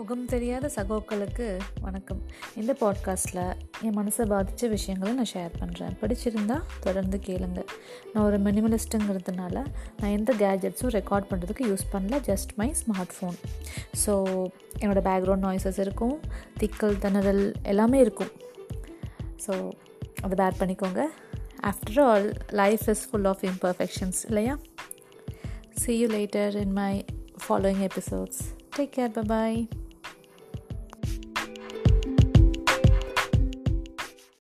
முகம் தெரியாத சகோக்களுக்கு வணக்கம். இந்த பாட்காஸ்ட்டில் என் மனசை பாதித்த விஷயங்களை நான் ஷேர் பண்ணுறேன் பிடிச்சிருந்தா தொடர்ந்து கேளுங்க. நான் ஒரு மினிமலிஸ்ட்டுங்கிறதுனால நான் எந்த கேஜெட்ஸும் ரெக்கார்ட் பண்ணுறதுக்கு யூஸ் பண்ணல just my smart phone so என்னோடய பேக்ரவுண்ட் நாய்ஸஸ் இருக்கும் திக்கல் திணறல் எல்லாமே இருக்கும். ஸோ அதை பேர் பண்ணிக்கோங்க. After all life is full of imperfections இல்லையா? See you later in my following episodes take care. Bye bye